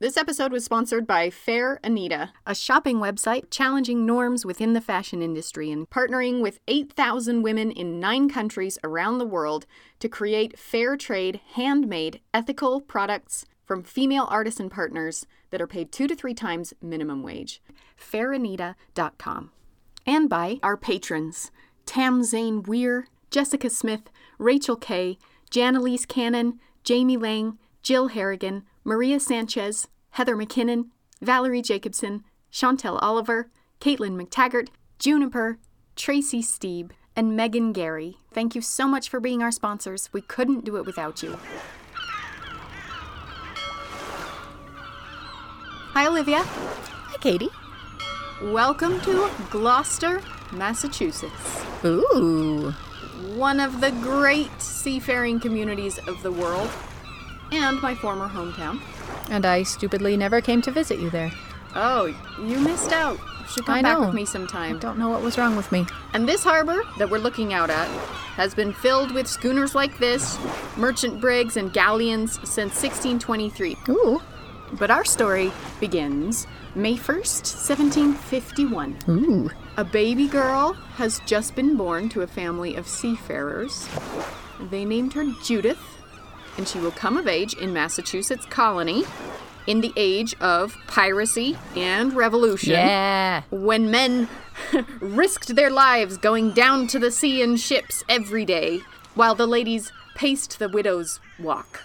This episode was sponsored by Fair Anita, a shopping website challenging norms within the fashion industry and partnering with 8,000 women in nine countries around the world to create fair trade, handmade, ethical products from female artisan partners that are paid two to three times minimum wage. Fairanita.com. And by our patrons Tam Zane Weir, Jessica Smith, Rachel Kay, Janelise Cannon, Jamie Lang, Jill Harrigan, Maria Sanchez, Heather McKinnon, Valerie Jacobson, Chantel Oliver, Caitlin McTaggart, Juniper, Tracy Steeb, and Megan Gary. Thank you so much for being our sponsors. We couldn't do it without you. Hi, Olivia. Hi, Katie. Welcome to Gloucester, Massachusetts. Ooh. One of the great seafaring communities of the world, and my former hometown. And I stupidly never came to visit you there. Oh, you missed out. You should come I back know. with me sometime. I don't know what was wrong with me. And this harbor that we're looking out at has been filled with schooners like this, merchant brigs, and galleons since 1623. Ooh. But our story begins May 1st, 1751. Ooh. A baby girl has just been born to a family of seafarers. They named her Judith, and she will come of age in Massachusetts colony in the age of piracy and revolution. Yeah. When men risked their lives going down to the sea in ships every day, while the ladies paced the widow's walk.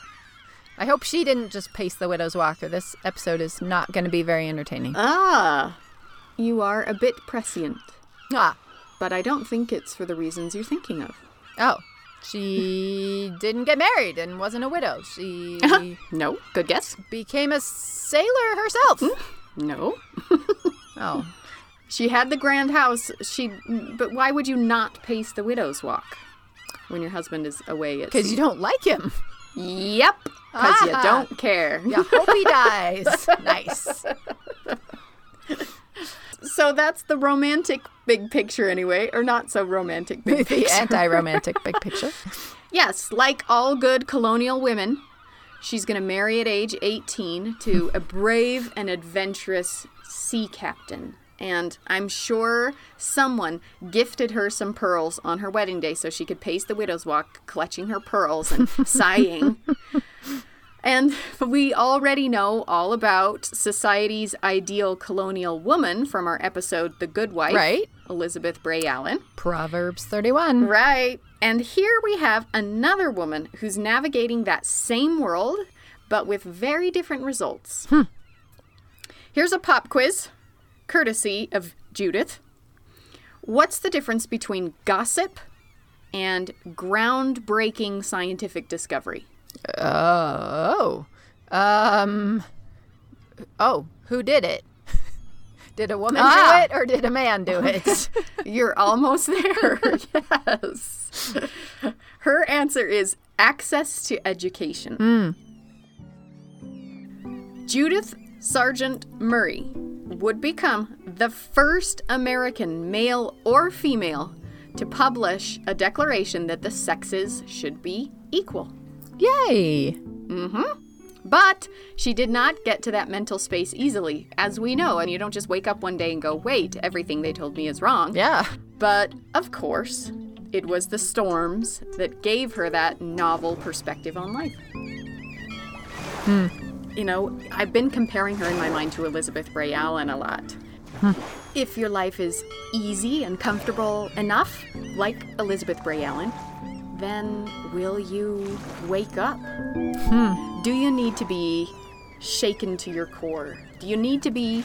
I hope she didn't just pace the widow's walk, or this episode is not going to be very entertaining. Ah, you are a bit prescient, ah. but I don't think it's for the reasons you're thinking of. Oh. She didn't get married and wasn't a widow. She No, good guess. became a sailor herself. No. Oh. She had the grand house. She, but why would you not pace the widow's walk when your husband is away Because you don't like him. Yep, because you Ah. don't care. You hope he dies. nice. So that's the romantic big picture, anyway, or not so romantic big the picture. anti romantic big picture. Yes, like all good colonial women, she's going to marry at age 18 to a brave and adventurous sea captain. And I'm sure someone gifted her some pearls on her wedding day so she could pace the widow's walk, clutching her pearls and sighing. And we already know all about society's ideal colonial woman from our episode The Good Wife, Right. Elizabeth Bray Allen. Proverbs 31. Right. And here we have another woman who's navigating that same world, but with very different results. Hmm. Here's a pop quiz, courtesy of Judith. What's the difference between gossip and groundbreaking scientific discovery? Oh. Um. Oh, who did it? Did a woman Ah. do it or did a man do it? You're almost there. yes. Her answer is access to education. Judith Sargent Murray would become the first American male or female to publish a declaration that the sexes should be equal. Yay. Mm hmm. But she did not get to that mental space easily, as we know, and you don't just wake up one day and go, wait, everything they told me is wrong. Yeah. But of course, it was the storms that gave her that novel perspective on life. Hmm. You know, I've been comparing her in my mind to Elizabeth Bray Allen a lot. If your life is easy and comfortable enough, like Elizabeth Bray Allen, then will you wake up? Hmm. Do you need to be shaken to your core? Do you need to be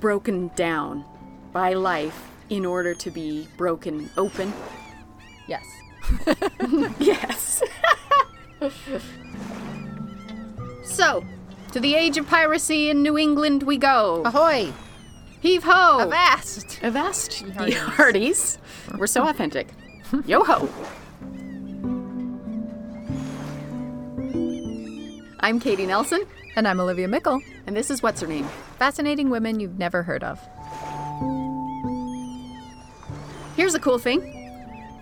broken down by life in order to be broken open? Yes. Yes. so, To the age of piracy in New England we go. Ahoy! Heave ho! Avast! Avast, ye hearties. We're so authentic. Yo ho! I'm Katie Nelson, And I'm Olivia Meikle. and this is What's Her Name? Fascinating women you've never heard of. Here's a cool thing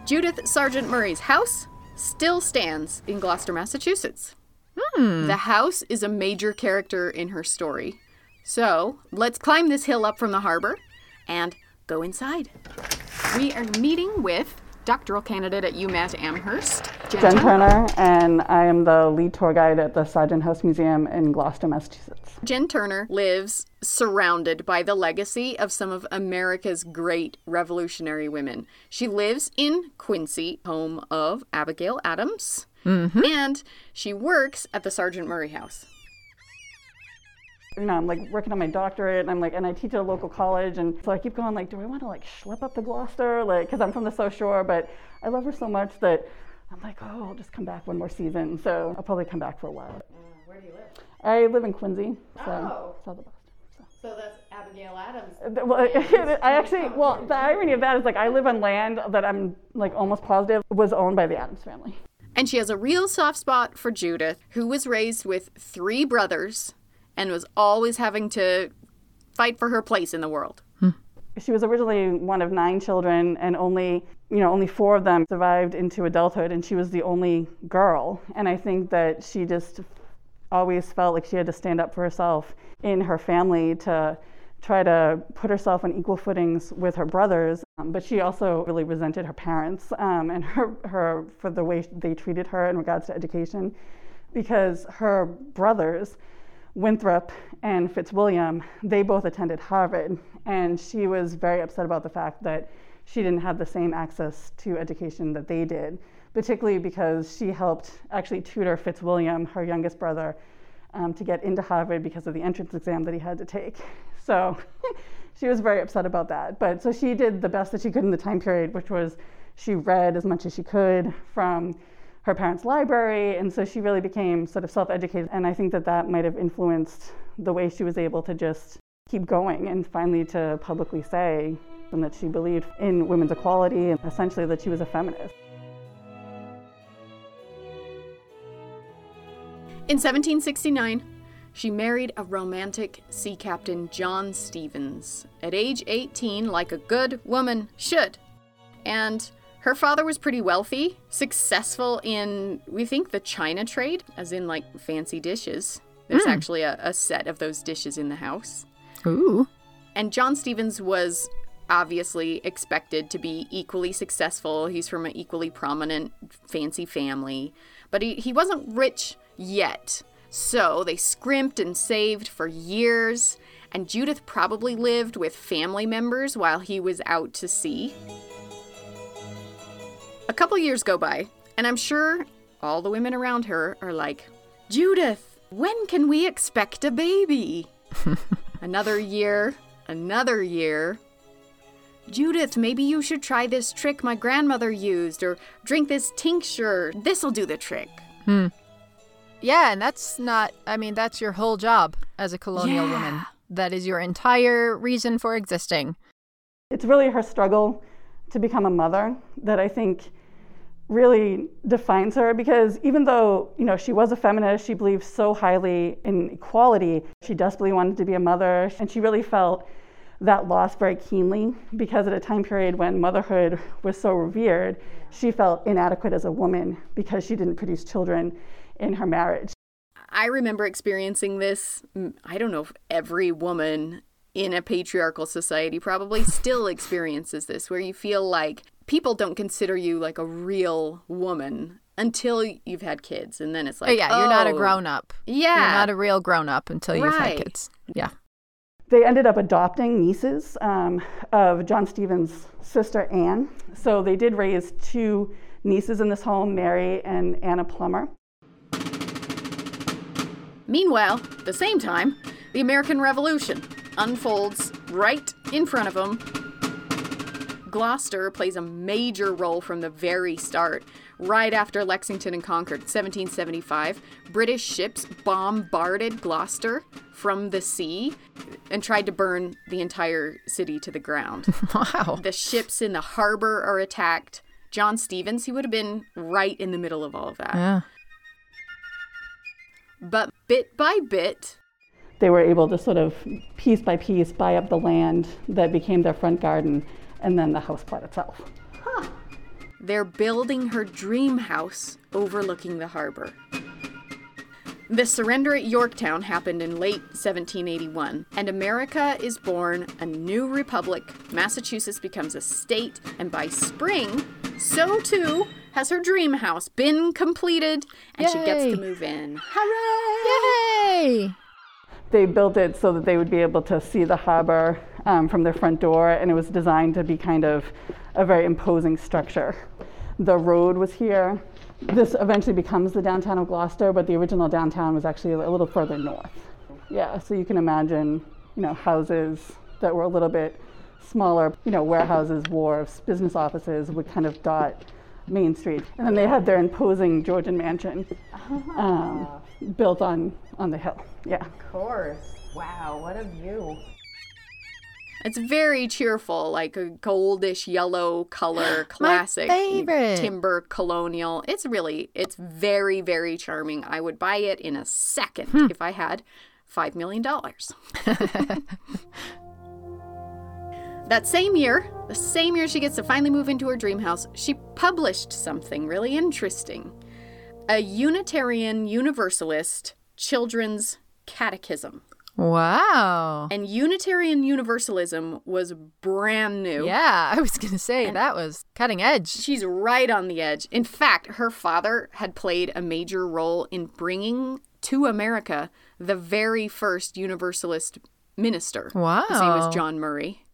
Judith Sargent Murray's house still stands in Gloucester, Massachusetts. Hmm. The house is a major character in her story. So let's climb this hill up from the harbor and go inside. We are meeting with doctoral candidate at UMass Amherst, Jen, Jen Turner. Turner, and I am the lead tour guide at the Sargent House Museum in Gloucester, Massachusetts. Jen Turner lives surrounded by the legacy of some of America's great revolutionary women. She lives in Quincy, home of Abigail Adams, mm-hmm. and she works at the Sargent Murray House. You know, I'm like working on my doctorate, and I'm like, and I teach at a local college, and so I keep going like, do I want to like schlep up to Gloucester, like, because I'm from the South Shore, but I love her so much that I'm like, oh, I'll just come back one more season. So I'll probably come back for a while. Where do you live? I live in Quincy, so Oh. south of Boston. So. So that's Abigail Adams. Uh, Well, I actually, well, the irony of that is like I live on land that I'm like almost positive was owned by the Adams family. And she has a real soft spot for Judith, who was raised with three brothers and was always having to fight for her place in the world. She was originally one of nine children, and only you know only four of them survived into adulthood, and she was the only girl. And I think that she just always felt like she had to stand up for herself in her family to try to put herself on equal footings with her brothers. Um, but she also really resented her parents um, and her, her for the way they treated her in regards to education, because her brothers. Winthrop and Fitzwilliam, they both attended Harvard, and she was very upset about the fact that she didn't have the same access to education that they did, particularly because she helped actually tutor Fitzwilliam, her youngest brother, um, to get into Harvard because of the entrance exam that he had to take. So she was very upset about that. But so she did the best that she could in the time period, which was she read as much as she could from her parents' library, and so she really became sort of self-educated. And I think that that might have influenced the way she was able to just keep going and finally to publicly say that she believed in women's equality and essentially that she was a feminist. In 1769, she married a romantic sea captain, John Stevens, at age 18, like a good woman should. And her father was pretty wealthy, successful in, we think, the China trade, as in like fancy dishes. There's hmm. actually a, a set of those dishes in the house. Ooh. And John Stevens was obviously expected to be equally successful. He's from an equally prominent, fancy family, but he, he wasn't rich yet. So they scrimped and saved for years, and Judith probably lived with family members while he was out to sea. A couple years go by, and I'm sure all the women around her are like, Judith, when can we expect a baby? Another year, another year. Judith, maybe you should try this trick my grandmother used, or drink this tincture. This'll do the trick. Hmm. Yeah, and that's not, I mean, that's your whole job as a colonial Yeah. woman. That is your entire reason for existing. It's really her struggle to become a mother that I think really defines her because even though you know she was a feminist she believed so highly in equality she desperately wanted to be a mother and she really felt that loss very keenly because at a time period when motherhood was so revered she felt inadequate as a woman because she didn't produce children in her marriage I remember experiencing this. mm, I don't know if every woman in a patriarchal society probably still experiences this, where you feel like people don't consider you like a real woman until you've had kids. And then it's like, Oh, yeah, you're not a oh, grown up. Yeah. You're not a real grown up until you've Right. had kids. Yeah. they ended up adopting nieces um, of John Stevens' sister Anne. So they did raise two nieces in this home, Mary and Anna Plummer. Meanwhile, the same time, the American Revolution unfolds right in front of them. Gloucester plays a major role from the very start, right after Lexington and Concord, 1775, British ships bombarded Gloucester from the sea and tried to burn the entire city to the ground. Wow. the ships in the harbor are attacked. John Stevens, he would have been right in the middle of all of that. Yeah. But bit by bit, They were able to sort of piece by piece buy up the land that became their front garden and then the house plot itself. they're building her dream house overlooking the harbor. The surrender at Yorktown happened in late 1781, and America is born a new republic. Massachusetts becomes a state, and by spring, so too has her dream house been completed, and she gets to move in. Hooray! Yay! They built it so that they would be able to see the harbor um, from their front door, and it was designed to be kind of a very imposing structure. The road was here. This eventually becomes the downtown of Gloucester, but the original downtown was actually a little further north. Yeah, so you can imagine, you know, houses that were a little bit smaller, you know, warehouses, wharves, business offices would kind of dot Main Street. And then they had their imposing Georgian mansion um, built on, on the hill. Yeah. Of course. Wow, what a view. It's very cheerful, like a goldish yellow color, classic favorite. timber colonial. It's really, it's very, very charming. I would buy it in a second Hmm. if I had $5 million. that same year, the same year she gets to finally move into her dream house, she published something really interesting a Unitarian Universalist children's catechism. Wow. And Unitarian Universalism was brand new. Yeah, I was going to say that was cutting edge. She's right on the edge. In fact, her father had played a major role in bringing to America the very first Universalist minister. Wow. His name was John Murray.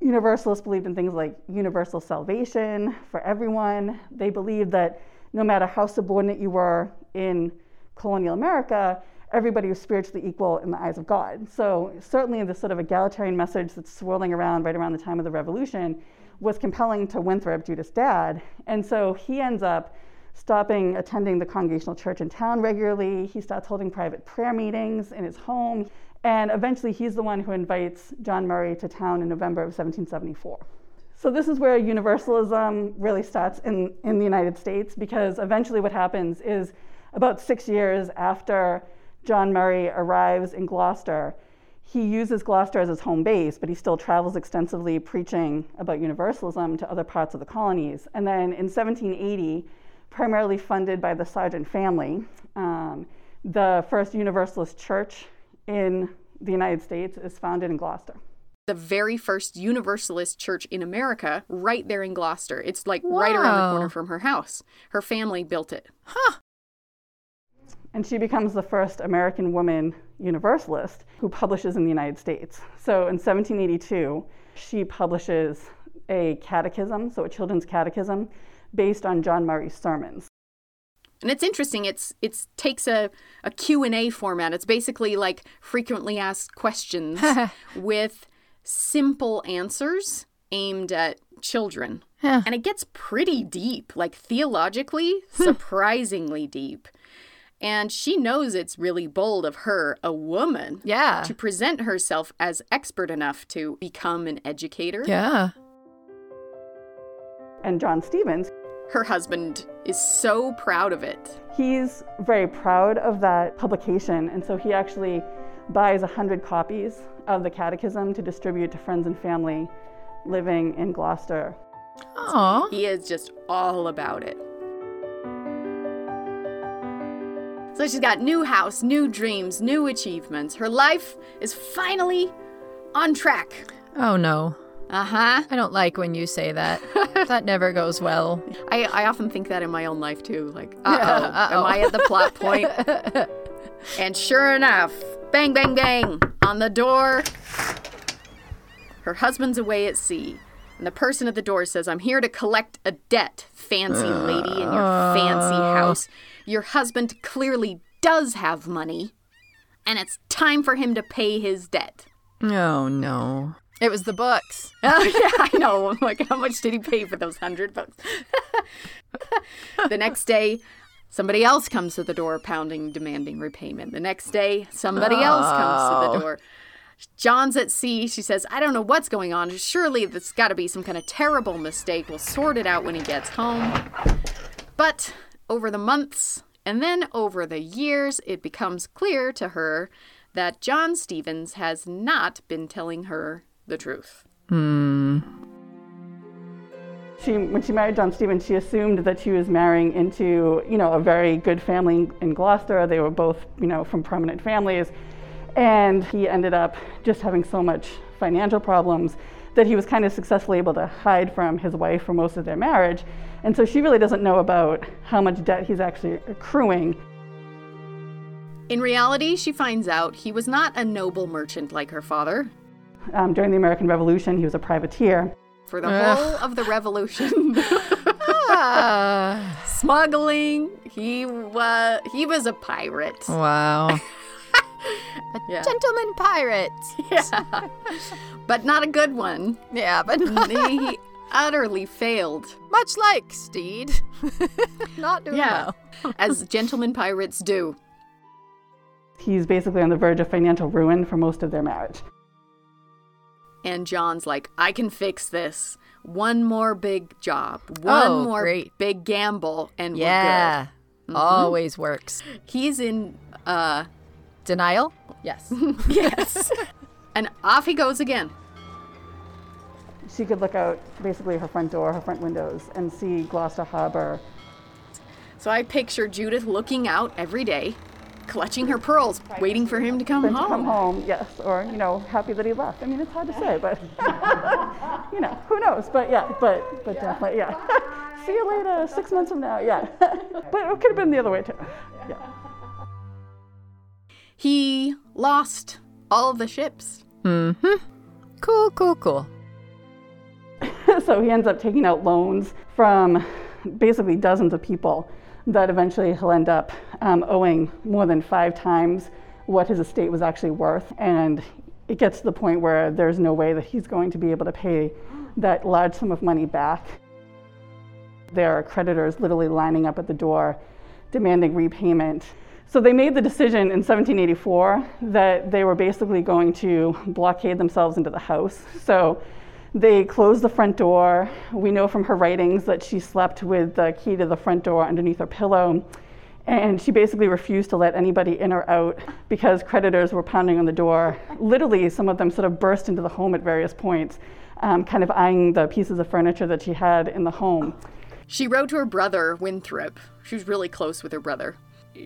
Universalists believed in things like universal salvation for everyone. They believed that no matter how subordinate you were in colonial America, everybody was spiritually equal in the eyes of God. So, certainly, this sort of egalitarian message that's swirling around right around the time of the Revolution was compelling to Winthrop, Judith's dad. And so he ends up stopping attending the Congregational Church in town regularly. He starts holding private prayer meetings in his home. And eventually, he's the one who invites John Murray to town in November of 1774. So, this is where Universalism really starts in, in the United States because eventually, what happens is about six years after John Murray arrives in Gloucester, he uses Gloucester as his home base, but he still travels extensively preaching about Universalism to other parts of the colonies. And then in 1780, primarily funded by the Sargent family, um, the first Universalist church in the United States is founded in Gloucester. The very first Universalist church in America, right there in Gloucester. It's like right around the corner from her house. Her family built it. Huh. And she becomes the first American woman Universalist who publishes in the United States. So in 1782, she publishes a catechism, so a children's catechism, based on John Murray's sermons. And it's interesting. It's it's takes a, a Q&A format. It's basically like frequently asked questions with simple answers aimed at children. Yeah. And it gets pretty deep, like theologically, surprisingly deep. And she knows it's really bold of her, a woman, Yeah. to present herself as expert enough to become an educator. Yeah. And John Stevens, Her husband is so proud of it. he's very proud of that publication, and so he actually buys 100 copies of the catechism to distribute to friends and family living in Gloucester. Aw. He is just all about it. So she's got new house, new dreams, new achievements. Her life is finally on track. Oh no. Uh huh. I don't like when you say that. that never goes well. I, I often think that in my own life too. Like, uh oh, uh-oh. am I at the plot point? and sure enough, bang, bang, bang on the door. Her husband's away at sea. And the person at the door says, I'm here to collect a debt, fancy lady in your fancy uh. house. Your husband clearly does have money, and it's time for him to pay his debt. Oh no. It was the books. Oh, yeah, I know. I'm like, how much did he pay for those hundred bucks? the next day, somebody else comes to the door, pounding, demanding repayment. The next day, somebody else comes to the oh. door. John's at sea. She says, I don't know what's going on. Surely there's got to be some kind of terrible mistake. We'll sort it out when he gets home. But over the months and then over the years, it becomes clear to her that John Stevens has not been telling her the truth. Hmm. She, when she married John Stevens, she assumed that she was marrying into, you know, a very good family in- in Gloucester. They were both, you know, from prominent families. And he ended up just having so much financial problems that he was kind of successfully able to hide from his wife for most of their marriage. And so she really doesn't know about how much debt he's actually accruing. In reality, she finds out he was not a noble merchant like her father. Um, during the American Revolution, he was a privateer. For the whole of the revolution, Ah, smuggling, he was he was a pirate. wow. a Yeah. gentleman pirate. Yeah. but not a good one. Yeah, but he utterly failed. much like Stede. Not doing Yeah. well. As gentlemen pirates do. He's basically on the verge of financial ruin for most of their marriage. And John's like, I can fix this. One more big job. One Oh, more great. big gamble and Yeah. we're Always works. He's in uh Denial? Yes. yes. and off he goes again. She could look out basically her front door, her front windows, and see Gloucester Harbor. So I picture Judith looking out every day, clutching her pearls, waiting for him to come Then to home. come home, yes, or you know, happy that he left. I mean, it's hard to say, but you know, who knows? But yeah, but but definitely, yeah. See you later, six months from now, yeah. but it could have been the other way too. Yeah. He lost all of the ships. Mm-hmm. Cool, cool, cool. so he ends up taking out loans from basically dozens of people that eventually he'll end up um, owing more than five times what his estate was actually worth. And it gets to the point where there's no way that he's going to be able to pay that large sum of money back. There are creditors literally lining up at the door demanding repayment. So they made the decision in 1784 that they were basically going to blockade themselves into the house. So they closed the front door. We know from her writings that she slept with the key to the front door underneath her pillow. And she basically refused to let anybody in or out because creditors were pounding on the door. Literally, some of them sort of burst into the home at various points, um, kind of eyeing the pieces of furniture that she had in the home. She wrote to her brother, Winthrop. She was really close with her brother.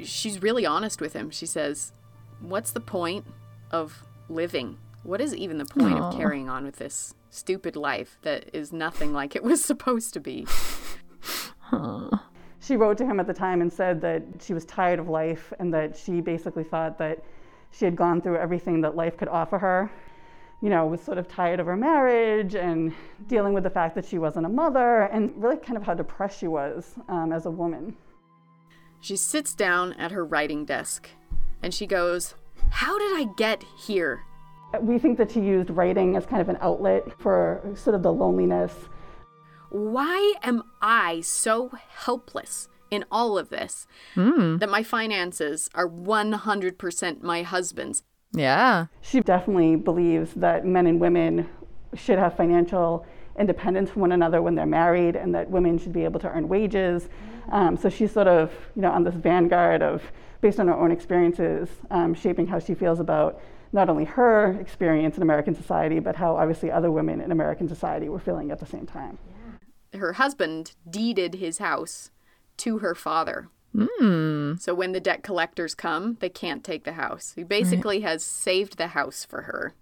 She's really honest with him. She says, What's the point of living? What is even the point of carrying on with this stupid life that is nothing like it was supposed to be? She wrote to him at the time and said that she was tired of life and that she basically thought that she had gone through everything that life could offer her. You know, was sort of tired of her marriage and dealing with the fact that she wasn't a mother and really kind of how depressed she was um, as a woman. She sits down at her writing desk and she goes, How did I get here? We think that she used writing as kind of an outlet for sort of the loneliness. Why am I so helpless in all of this that my finances are 100% my husband's? Yeah. She definitely believes that men and women should have financial independence from one another when they're married and that women should be able to earn wages. Um, so she's sort of, you know, on this vanguard of, based on her own experiences, um, shaping how she feels about not only her experience in American society, but how obviously other women in American society were feeling at the same time. Her husband deeded his house to her father. Hmm. So when the debt collectors come, they can't take the house. He basically has saved the house for her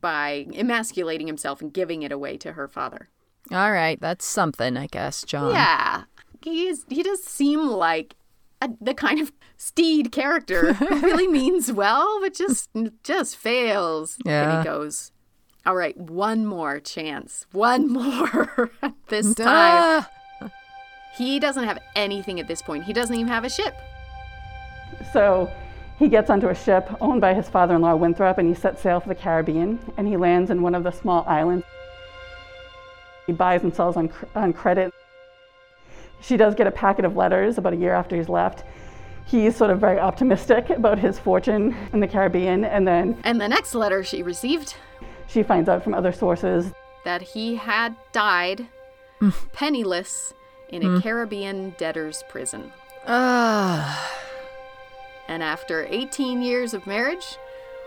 by emasculating himself and giving it away to her father. All right. That's something, I guess, John. Yeah, he's he does seem like a, the kind of Stede character who really means well, but just just fails. And Yeah. he goes, "All right, one more chance, one more this time." Duh. He doesn't have anything at this point. He doesn't even have a ship. So He gets onto a ship owned by his father in law, Winthrop, and he sets sail for the Caribbean. And he lands in one of the small islands. He buys and sells on, on credit. She does get a packet of letters about a year after he's left. He's sort of very optimistic about his fortune in the Caribbean. And then And the next letter she received she finds out from other sources that he had died penniless in a Caribbean debtor's prison. Ah. And after 18 years of marriage,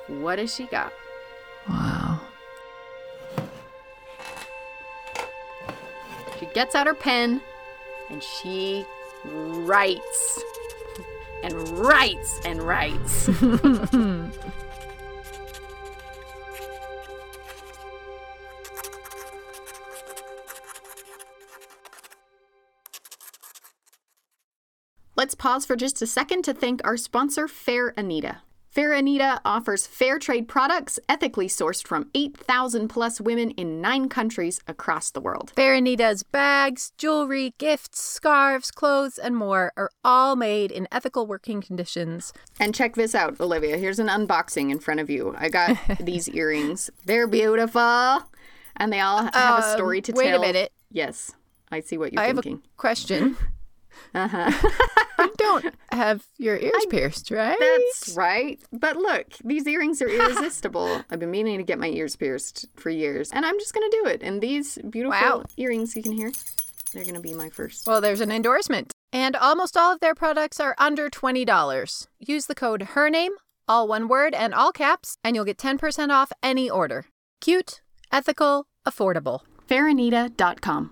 what has she got? wow. She gets out her pen and she writes and writes and writes. Let's pause for just a second to thank our sponsor, Fair Anita. Fair Anita offers fair trade products ethically sourced from 8,000 plus women in nine countries across the world. Fair Anita's bags, jewelry, gifts, scarves, clothes, and more are all made in ethical working conditions. And check this out, Olivia. Here's an unboxing in front of you. I got these earrings. They're beautiful. And they all have a story to Um, wait a tell. minute. Yes. I see what you're I have a question. Uh-huh. you don't have your ears pierced, right? That's right. But look, these earrings are irresistible. I've been meaning to get my ears pierced for years, and I'm just going to do it. And these beautiful Wow. earrings you can hear, they're going to be my first. Well, there's an endorsement. And almost all of their products are under $20. Use the code HERNAME, all one word and all caps, and you'll get 10% off any order. Cute, ethical, affordable. Fairanita.com.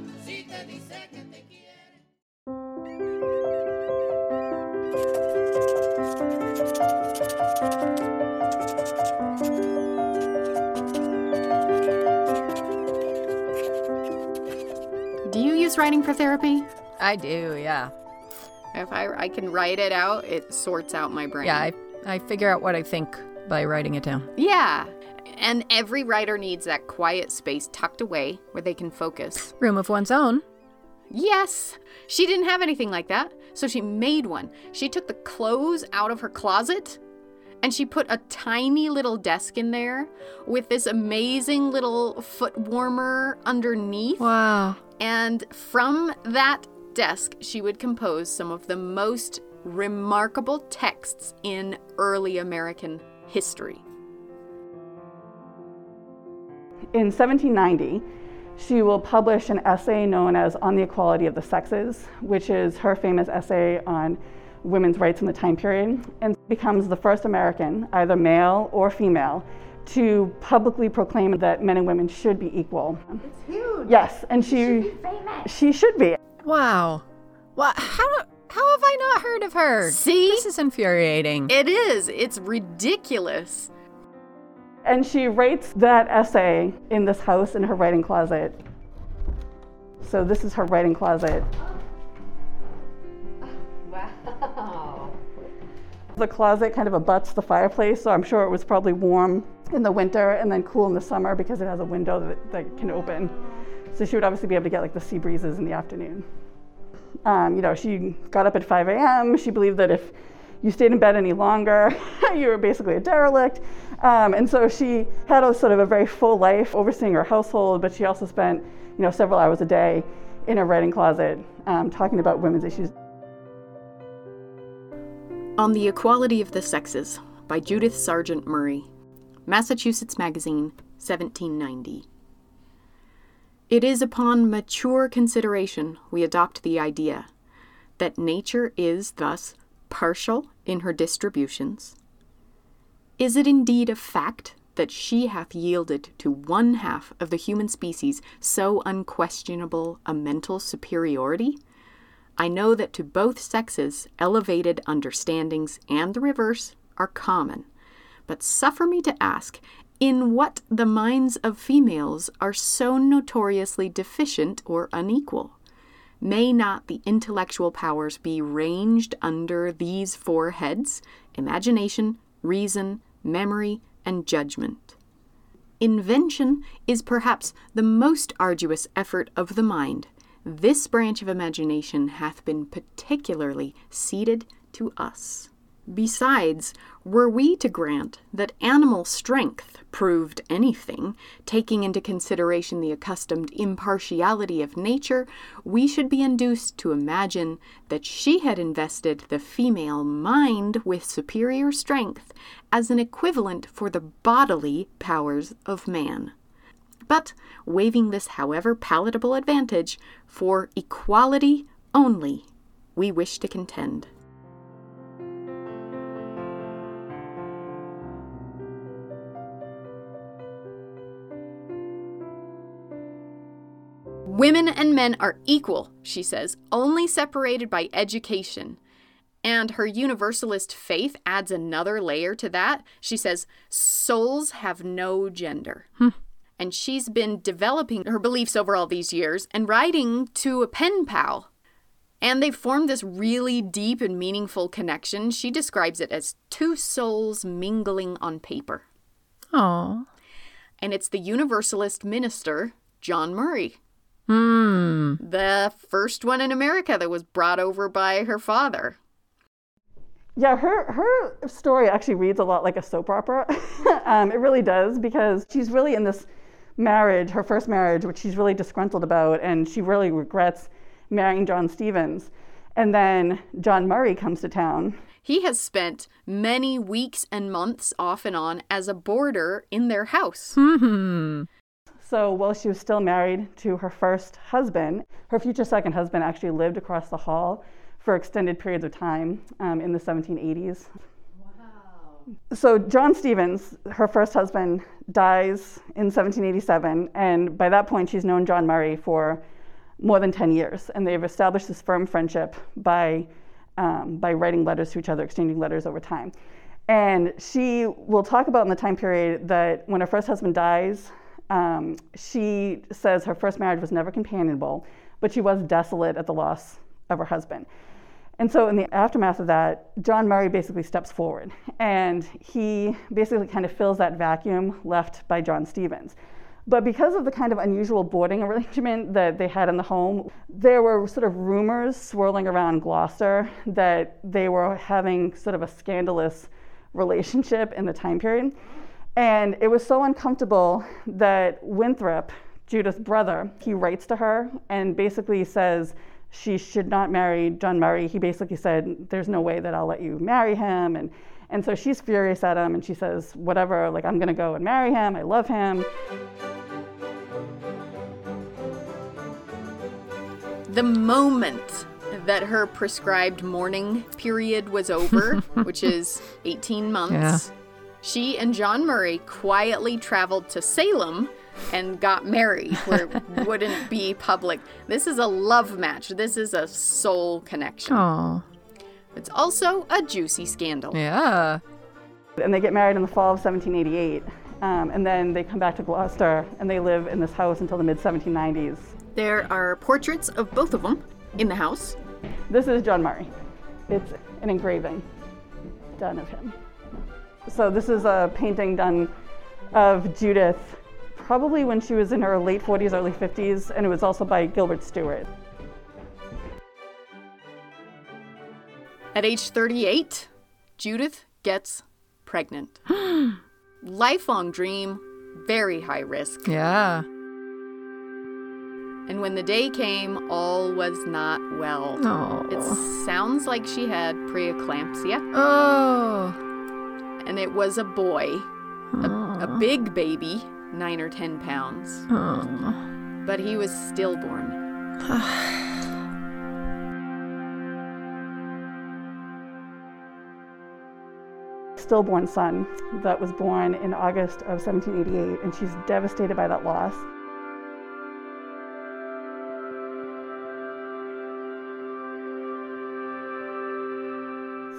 Writing for therapy? I do, yeah. If I, I can write it out, it sorts out my brain. Yeah, I, I figure out what I think by writing it down. Yeah. And every writer needs that quiet space tucked away where they can focus. Room of one's own. Yes, she didn't have anything like that, so she made one. She took the clothes out of her closet and she put a tiny little desk in there with this amazing little foot warmer underneath. Wow. And from that desk, she would compose some of the most remarkable texts in early American history. In 1790, she will publish an essay known as On the Equality of the Sexes, which is her famous essay on women's rights in the time period, and becomes the first American, either male or female, to publicly proclaim that men and women should be equal. It's huge. Yes, and she she should be. Wow. What? How, how have I not heard of her? See? This is infuriating. It is, it's ridiculous. And she writes that essay in this house in her writing closet. So this is her writing closet. Oh, wow. The closet kind of abuts the fireplace, so I'm sure it was probably warm in the winter and then cool in the summer because it has a window that, that can open. So she would obviously be able to get like the sea breezes in the afternoon. Um, you know, she got up at 5 a.m. She believed that if you stayed in bed any longer, you were basically a derelict. Um, and so she had a sort of a very full life overseeing her household, but she also spent, you know, several hours a day in her writing closet um, talking about women's issues. On the Equality of the Sexes by Judith Sargent Murray, Massachusetts Magazine, 1790. It is upon mature consideration we adopt the idea that nature is thus partial in her distributions. Is it indeed a fact that she hath yielded to one half of the human species so unquestionable a mental superiority? I know that to both sexes elevated understandings and the reverse are common, but suffer me to ask in what the minds of females are so notoriously deficient or unequal? May not the intellectual powers be ranged under these four heads imagination, reason, memory, and judgment? Invention is perhaps the most arduous effort of the mind. This branch of imagination hath been particularly ceded to us. Besides, were we to grant that animal strength proved anything, taking into consideration the accustomed impartiality of nature, we should be induced to imagine that she had invested the female mind with superior strength as an equivalent for the bodily powers of man. But, waiving this however palatable advantage, for equality only we wish to contend. Women and men are equal, she says, only separated by education. And her universalist faith adds another layer to that. She says, souls have no gender. Hmm. And she's been developing her beliefs over all these years and writing to a pen pal. And they've formed this really deep and meaningful connection. She describes it as two souls mingling on paper. Oh. And it's the Universalist minister, John Murray, Hmm. the first one in America that was brought over by her father. Yeah, her her story actually reads a lot like a soap opera. um, it really does because she's really in this marriage, her first marriage, which she's really disgruntled about, and she really regrets marrying John Stevens. And then John Murray comes to town. He has spent many weeks and months off and on as a boarder in their house. Hmm. So while she was still married to her first husband, her future second husband actually lived across the hall for extended periods of time um, in the 1780s. Wow. So John Stevens, her first husband, dies in 1787, and by that point she's known John Murray for more than 10 years, and they've established this firm friendship by um, by writing letters to each other, exchanging letters over time. And she will talk about in the time period that when her first husband dies, um, she says her first marriage was never companionable, but she was desolate at the loss of her husband. And so, in the aftermath of that, John Murray basically steps forward and he basically kind of fills that vacuum left by John Stevens. But because of the kind of unusual boarding arrangement that they had in the home, there were sort of rumors swirling around Gloucester that they were having sort of a scandalous relationship in the time period. And it was so uncomfortable that Winthrop, Judith's brother, he writes to her and basically says she should not marry John Murray. He basically said, There's no way that I'll let you marry him. And, and so she's furious at him and she says, Whatever, like, I'm going to go and marry him. I love him. The moment that her prescribed mourning period was over, which is 18 months, she and John Murray quietly traveled to Salem and got married where it wouldn't be public. This is a love match. This is a soul connection. Oh. It's also a juicy scandal. Yeah. And they get married in the fall of 1788. Um, and then they come back to Gloucester and they live in this house until the mid 1790s. There are portraits of both of them in the house. This is John Murray. It's an engraving done of him. So this is a painting done of Judith probably when she was in her late 40s, early 50s, and it was also by Gilbert Stuart. At age 38, Judith gets pregnant. Lifelong dream, very high risk. Yeah. And when the day came, all was not well. Oh. It sounds like she had preeclampsia, Oh. And it was a boy, a, a big baby, nine or ten pounds. Oh. But he was stillborn. Stillborn son that was born in August of 1788, and she's devastated by that loss.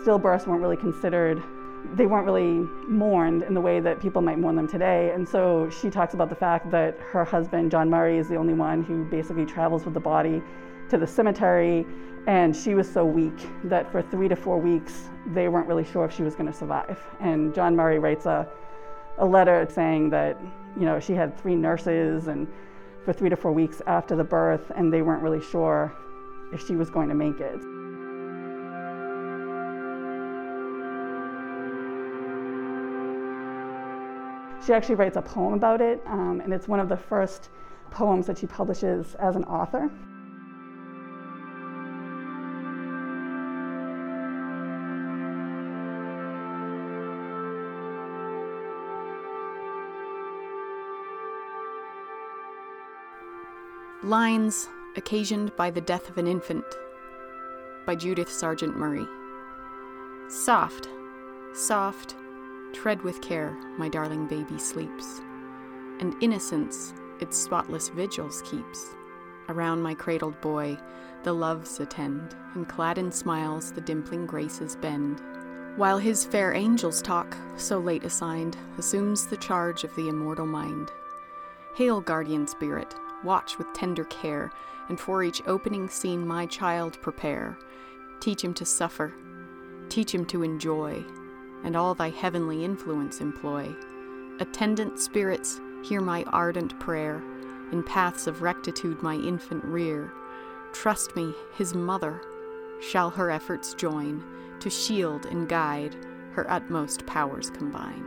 Stillbirths weren't really considered they weren't really mourned in the way that people might mourn them today. And so she talks about the fact that her husband, John Murray, is the only one who basically travels with the body to the cemetery. And she was so weak that for three to four weeks, they weren't really sure if she was going to survive. And John Murray writes a, a letter saying that, you know, she had three nurses and for three to four weeks after the birth, and they weren't really sure if she was going to make it. She actually writes a poem about it, um, and it's one of the first poems that she publishes as an author. Lines occasioned by the death of an infant by Judith Sargent Murray. Soft, soft, tread with care, my darling baby sleeps, and innocence its spotless vigils keeps. Around my cradled boy, the loves attend, and clad in smiles the dimpling graces bend. While his fair angels talk, so late assigned, assumes the charge of the immortal mind. Hail, guardian spirit, watch with tender care, and for each opening scene my child prepare. Teach him to suffer, teach him to enjoy, and all thy heavenly influence employ. Attendant spirits, hear my ardent prayer, in paths of rectitude my infant rear. Trust me, his mother shall her efforts join, to shield and guide, her utmost powers combine.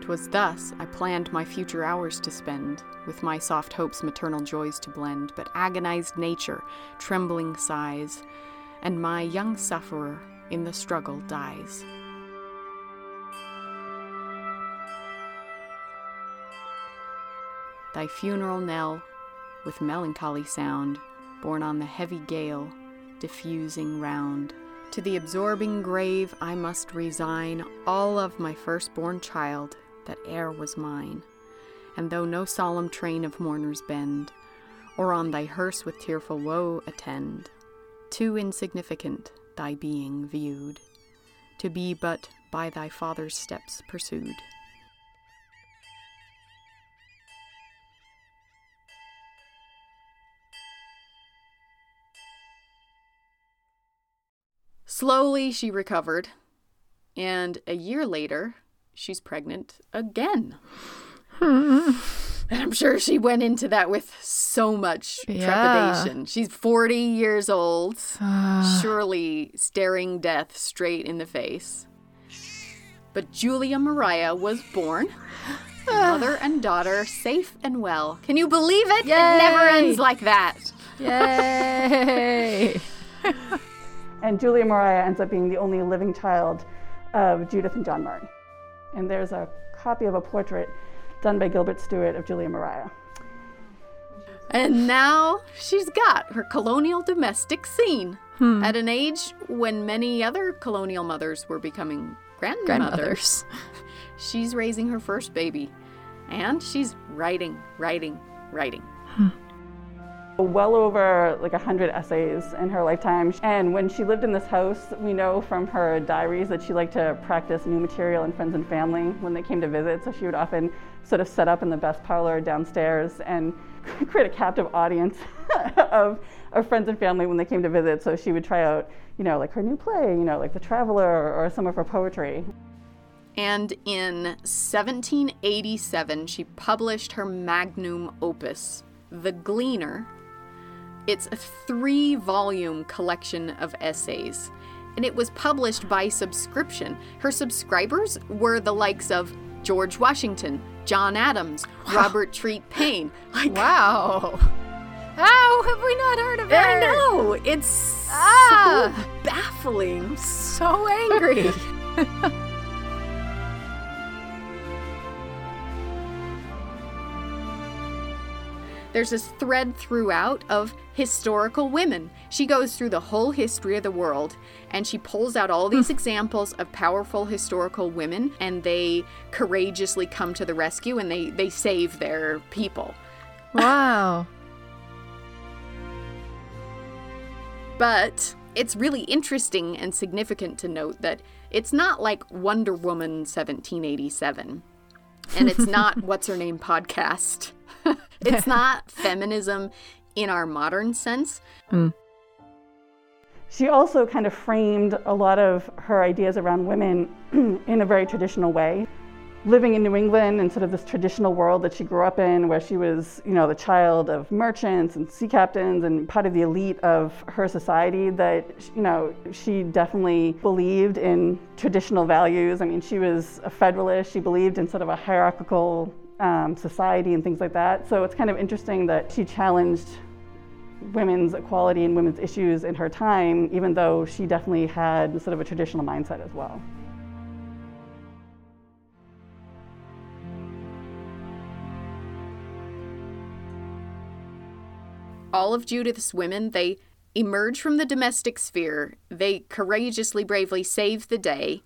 'Twas thus I planned my future hours to spend, with my soft hopes maternal joys to blend, but agonized nature, trembling sighs, and my young sufferer in the struggle dies. Thy funeral knell, with melancholy sound, borne on the heavy gale, diffusing round. To the absorbing grave I must resign all of my firstborn child that e'er was mine. And though no solemn train of mourners bend, or on thy hearse with tearful woe attend, too insignificant thy being viewed, to be but by thy father's steps pursued. Slowly she recovered, and a year later, she's pregnant again. and I'm sure she went into that with so much Yeah. trepidation. She's 40 years old, ah. surely staring death straight in the face. But Julia Mariah was born. Ah. Mother and daughter, safe and well. Can you believe it? It never ends like that. Yay! And Julia Mariah ends up being the only living child of Judith and John Murray. And there's a copy of a portrait done by Gilbert Stuart of Julia Mariah. And now she's got her colonial domestic scene hmm. at an age when many other colonial mothers were becoming grandmothers. Grandmothers. She's raising her first baby, and she's writing, writing, writing. Hmm. Well over like a hundred essays in her lifetime. And when she lived in this house, we know from her diaries that she liked to practice new material in friends and family when they came to visit. So she would often sort of set up in the best parlor downstairs and create a captive audience of, of friends and family when they came to visit. So she would try out, you know, like her new play, you know, like The Traveler or some of her poetry. And in 1787, she published her magnum opus, The Gleaner. It's a three volume collection of essays, and it was published by subscription. Her subscribers were the likes of George Washington, John Adams, Robert Treat Paine. Like, Wow. How have we not heard of her? I know! It's Ah. so baffling. So angry. There's this thread throughout of historical women. She goes through the whole history of the world and she pulls out all these hmm. examples of powerful historical women and they courageously come to the rescue and they, they save their people. wow. But it's really interesting and significant to note that it's not like Wonder Woman 1787. And it's not What's Her Name podcast. it's not feminism in our modern sense. She also kind of framed a lot of her ideas around women in a very traditional way. Living in New England and sort of this traditional world that she grew up in, where she was, you know, the child of merchants and sea captains and part of the elite of her society, that, you know, she definitely believed in traditional values. I mean, she was a Federalist, she believed in sort of a hierarchical um, society and things like that. So it's kind of interesting that she challenged women's equality and women's issues in her time, even though she definitely had sort of a traditional mindset as well. All of Judith's women, they emerge from the domestic sphere, they courageously, bravely save the day,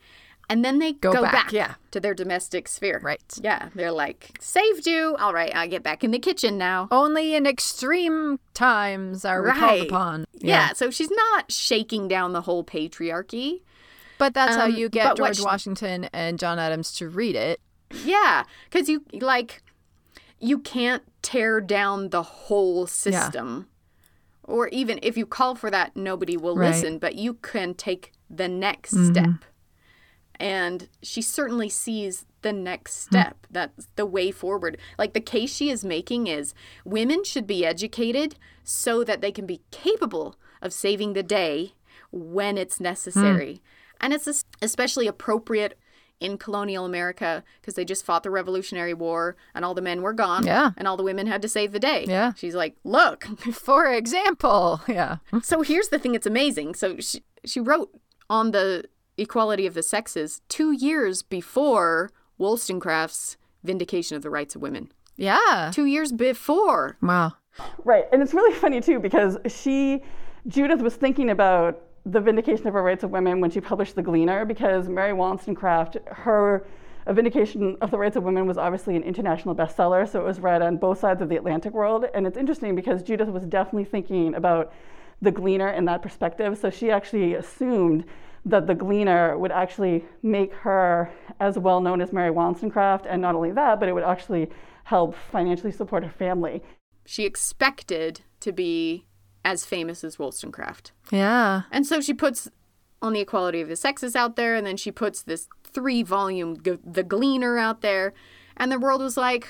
and then they go, Go back, yeah. to their domestic sphere. Right. Yeah, they're like, saved you. All right, I'll get back in the kitchen now. Only in extreme times are we called upon. Yeah. so she's not shaking down the whole patriarchy. But that's how Um, you get George she- Washington and John Adams to read it. Yeah, because you like you can't tear down the whole system. Or even if you call for that, nobody will Right. listen, but you can take the next Mm-hmm. step. And she certainly sees the next Hmm. step. That's the way forward. Like the case she is making is women should be educated so that they can be capable of saving the day when it's Hmm. necessary. And it's especially appropriate in colonial America because they just fought the Revolutionary War and all the men were gone. Yeah. And all the women had to save the day. Yeah. She's like, look. For example, yeah. so here's the thing that's amazing. So she, she wrote on the equality of the sexes two years before Wollstonecraft's Vindication of the Rights of Women. Yeah. Two years before. Wow. Right, and it's really funny too because she, Judith, was thinking about the vindication of her rights of women when she published The Gleaner because Mary Wollstonecraft, her A Vindication of the Rights of Women was obviously an international bestseller, so it was read on both sides of the Atlantic world. And it's interesting because Judith was definitely thinking about the Gleaner in that perspective. So she actually assumed that the Gleaner would actually make her as well known as Mary Wollstonecraft, and not only that, but it would actually help financially support her family. She expected to be as famous as Wollstonecraft. Yeah. And so she puts on the equality of the sexes out there, and then she puts this three volume G- The Gleaner out there. And the world was like,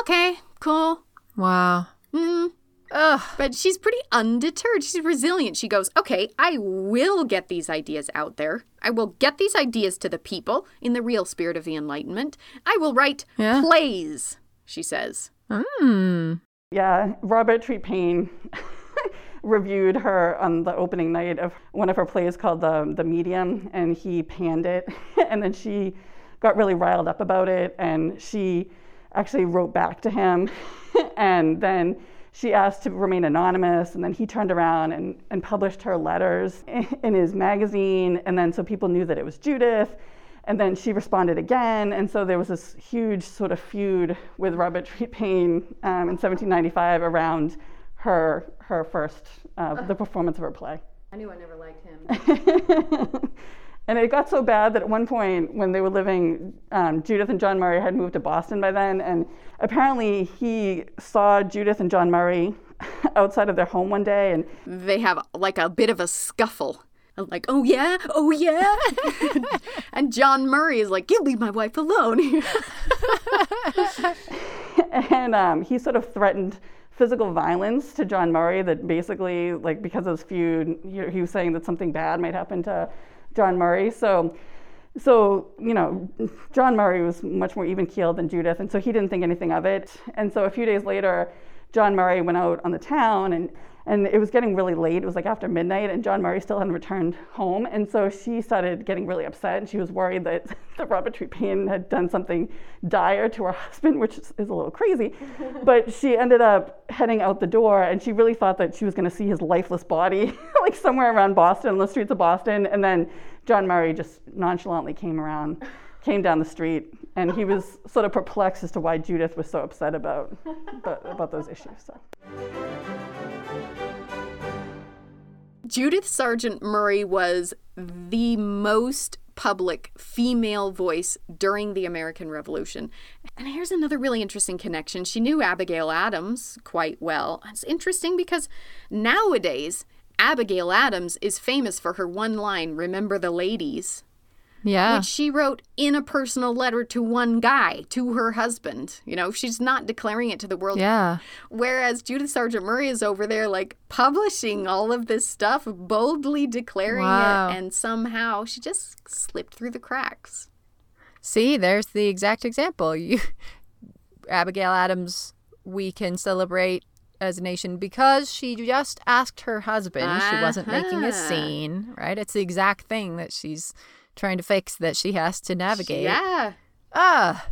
okay, cool. Wow. Mm. Ugh. But she's pretty undeterred. She's resilient. She goes, okay, I will get these ideas out there. I will get these ideas to the people in the real spirit of the Enlightenment. I will write Yeah. plays, she says. Hmm. Yeah, Robert Treat Paine reviewed her on the opening night of one of her plays called The, the Medium, and he panned it. and then she got really riled up about it, and she actually wrote back to him. and then she asked to remain anonymous, and then he turned around and, and published her letters in his magazine. And then so people knew that it was Judith. And then she responded again, and so there was this huge sort of feud with Robert Treat Paine um, in 1795 around her her first uh, the performance of her play. I knew I never liked him. and it got so bad that at one point, when they were living, um, Judith and John Murray had moved to Boston by then, and apparently he saw Judith and John Murray outside of their home one day, and they have like a bit of a scuffle. Like, oh yeah, oh yeah. and John Murray is like, you leave my wife alone. and um, he sort of threatened physical violence to John Murray. That basically, like, because of this feud, he, he was saying that something bad might happen to John Murray. So, so you know, John Murray was much more even keeled than Judith, and so he didn't think anything of it. And so a few days later, John Murray went out on the town and. And it was getting really late. It was like after midnight, and John Murray still hadn't returned home. And so she started getting really upset, and she was worried that, the Robert Paine had done something dire to her husband, which is, a little crazy. but she ended up heading out the door, and she really thought that she was going to see his lifeless body, like somewhere around Boston, on the streets of Boston. And then John Murray just nonchalantly came around, came down the street, and he was sort of perplexed as to why Judith was so upset about, about, about those issues. So. Judith Sargent Murray was the most public female voice during the American Revolution. And here's another really interesting connection. She knew Abigail Adams quite well. It's interesting because nowadays, Abigail Adams is famous for her one line, Remember the Ladies, Yeah. which she wrote in a personal letter to one guy, to her husband. You know, she's not declaring it to the world. yeah. Whereas Judith Sargent Murray is over there, like publishing all of this stuff, boldly declaring Wow. it, and somehow she just slipped through the cracks. See, there's the exact example. You, Abigail Adams, we can celebrate as a nation because she just asked her husband. She wasn't making a Uh-huh. scene, right? It's the exact thing that she's trying to fix that she has to navigate. Yeah. Ah.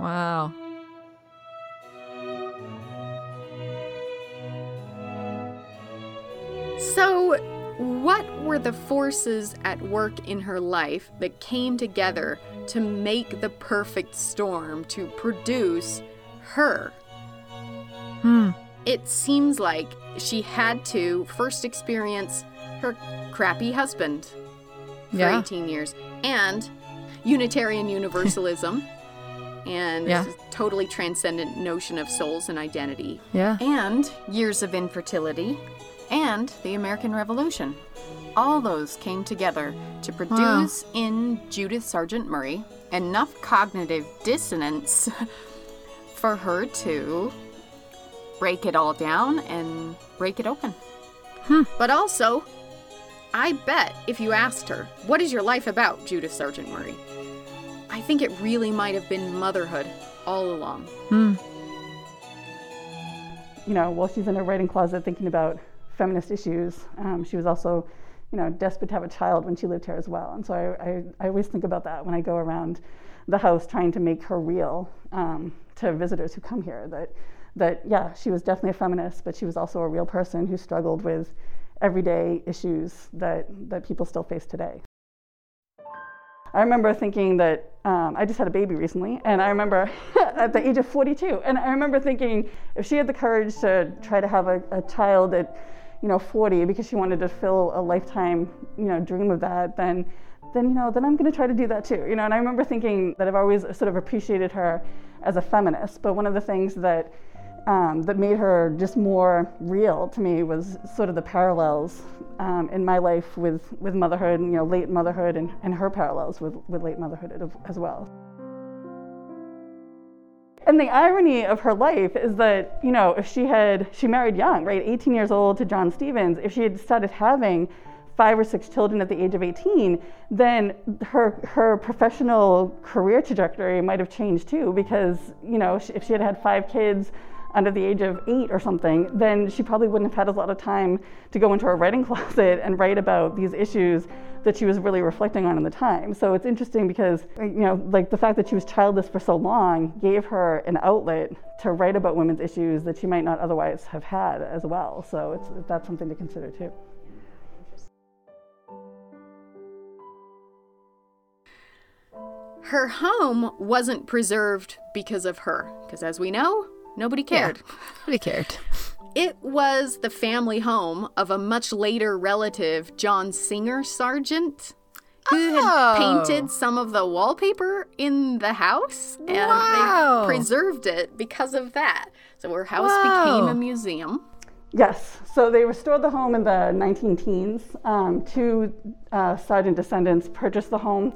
Wow. So, what were the forces at work in her life that came together to make the perfect storm to produce her? Hmm. It seems like she had to first experience her crappy husband for Yeah. 18 years and Unitarian Universalism and Yeah. this totally transcendent notion of souls and identity Yeah. and years of infertility and the American Revolution. All those came together to produce in Judith Sargent Murray enough cognitive dissonance for her to break it all down and break it open. Hmm. But also, I bet if you asked her, What is your life about, Judith Sargent Murray? I think it really might have been motherhood all along. Hmm. you know, while she's in her writing closet thinking about feminist issues, um, she was also, you know, desperate to have a child when she lived here as well. And so I, I, I always think about that when I go around the house trying to make her real um, to visitors who come here. That, that yeah, she was definitely a feminist, but she was also a real person who struggled with everyday issues that, that people still face today. I remember thinking that um, I just had a baby recently, and I remember at the age of 42, and I remember thinking if she had the courage to try to have a, a child at, you know, 40 because she wanted to fill a lifetime, you know, dream of that, then, then you know, then I'm going to try to do that too, you know. And I remember thinking that I've always sort of appreciated her as a feminist, but one of the things that um, that made her just more real to me was sort of the parallels um, in my life with, with motherhood, and, you know, late motherhood, and, and her parallels with, with late motherhood as- well. And the irony of her life is that, you know, if she had, she married young, right, 18 years old to John Stevens, if she had started having five or six children at the age of 18, then her, her professional career trajectory might have changed too, because, you know, if she had had five kids under the age of eight or something, then she probably wouldn't have had a lot of time to go into her writing closet and write about these issues that she was really reflecting on in the time. So it's interesting because, you know, like the fact that she was childless for so long gave her an outlet to write about women's issues that she might not otherwise have had as well. So it's, that's something to consider too. Her home wasn't preserved because of her, because as we know, nobody cared. Nobody cared. It was the family home of a much later relative, John Singer Sargent, who Oh. had painted some of the wallpaper in the house, and Wow. they preserved it because of that. So her house Wow. became a museum. Yes, so they restored the home in the 19 teens. Um, two uh, Sargent descendants purchased the home,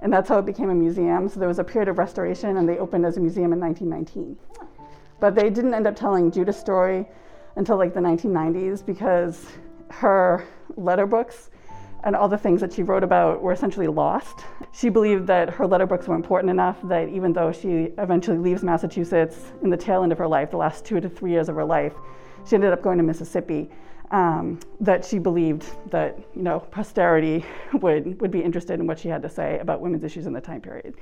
and that's how it became a museum. So there was a period of restoration, and they opened as a museum in 1919. But they didn't end up telling Judith's story until like the 1990s because her letter books and all the things that she wrote about were essentially lost. She believed that her letter books were important enough that even though she eventually leaves Massachusetts in the tail end of her life, the last two to three years of her life, she ended up going to Mississippi. Um, that she believed that you know posterity would would be interested in what she had to say about women's issues in the time period,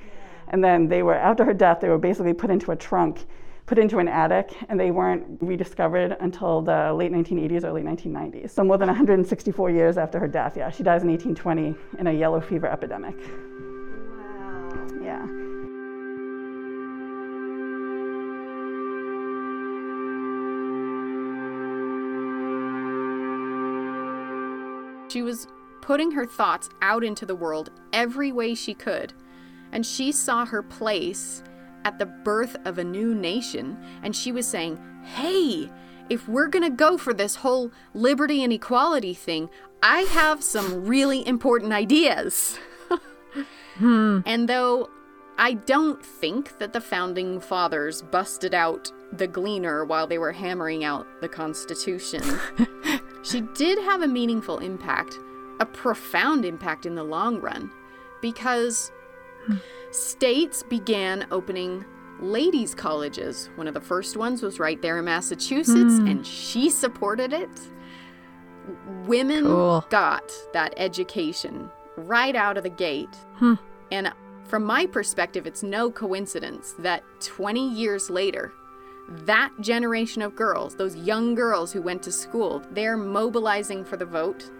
and then they were after her death they were basically put into a trunk, put into an attic, and they weren't rediscovered until the late 1980s, early 1990s. So more than 164 years after her death. Yeah, she dies in 1820 in a yellow fever epidemic. Wow. Yeah. She was putting her thoughts out into the world every way she could, and she saw her place at the birth of a new nation, and she was saying, Hey, if we're gonna go for this whole liberty and equality thing, I have some really important ideas. Hmm. And though I don't think that the founding fathers busted out the Gleaner while they were hammering out the Constitution, she did have a meaningful impact, a profound impact in the long run, because states began opening ladies' colleges. One of the first ones was right there in Massachusetts, hmm. and she supported it. Women Cool. got that education right out of the gate. Hmm. And from my perspective, it's no coincidence that 20 years later, that generation of girls, those young girls who went to school, they're mobilizing for the vote,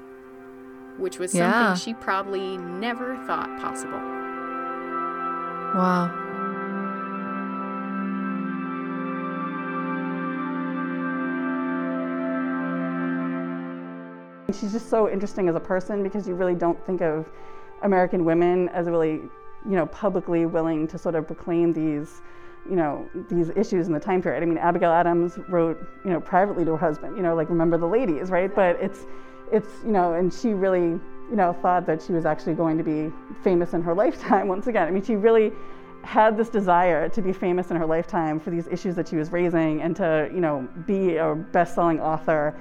which was something she probably never thought possible. Wow. She's just so interesting as a person because you really don't think of American women as really, you know, publicly willing to sort of proclaim these, you know, these issues in the time period. I mean, Abigail Adams wrote, you know, privately to her husband, you know, like remember the ladies, right? But it's, it's, you know, and she really, you know, thought that she was actually going to be famous in her lifetime. Once again, I mean, she really had this desire to be famous in her lifetime for these issues that she was raising and to, you know, be a best-selling author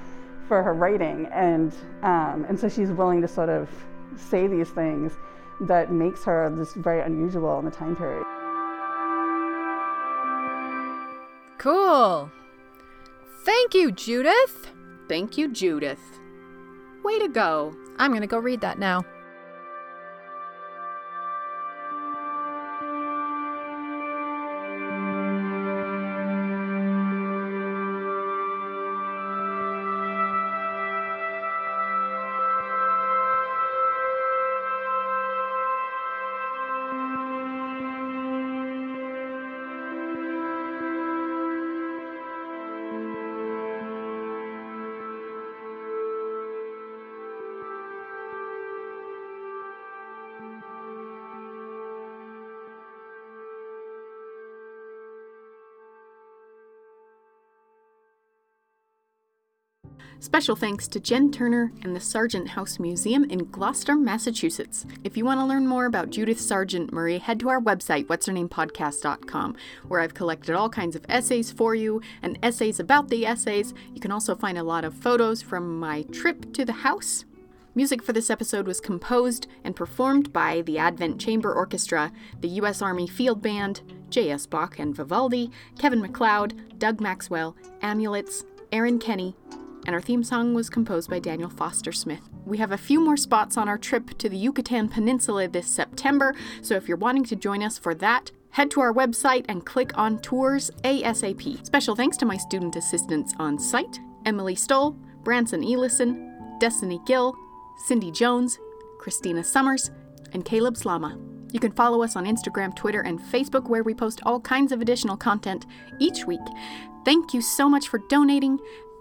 for her writing, and um, and so she's willing to sort of say these things that makes her this very unusual in the time period. Cool. Thank you, Judith. Thank you, Judith. Way to go. I'm going to go read that now. Special thanks to Jen Turner and the Sargent House Museum in Gloucester, Massachusetts. If you want to learn more about Judith Sargent Murray, head to our website, what'shernamepodcast.com, where I've collected all kinds of essays for you and essays about the essays. You can also find a lot of photos from my trip to the house. Music for this episode was composed and performed by the Advent Chamber Orchestra, the U.S. Army Field Band, J.S. Bach and Vivaldi, Kevin MacLeod, Doug Maxwell, Amulets, Aaron Kenny, and our theme song was composed by Daniel Foster Smith. We have a few more spots on our trip to the Yucatan Peninsula this September, so if you're wanting to join us for that, head to our website and click on Tours ASAP. Special thanks to my student assistants on site Emily Stoll, Branson Elison, Destiny Gill, Cindy Jones, Christina Summers, and Caleb Slama. You can follow us on Instagram, Twitter, and Facebook, where we post all kinds of additional content each week. Thank you so much for donating.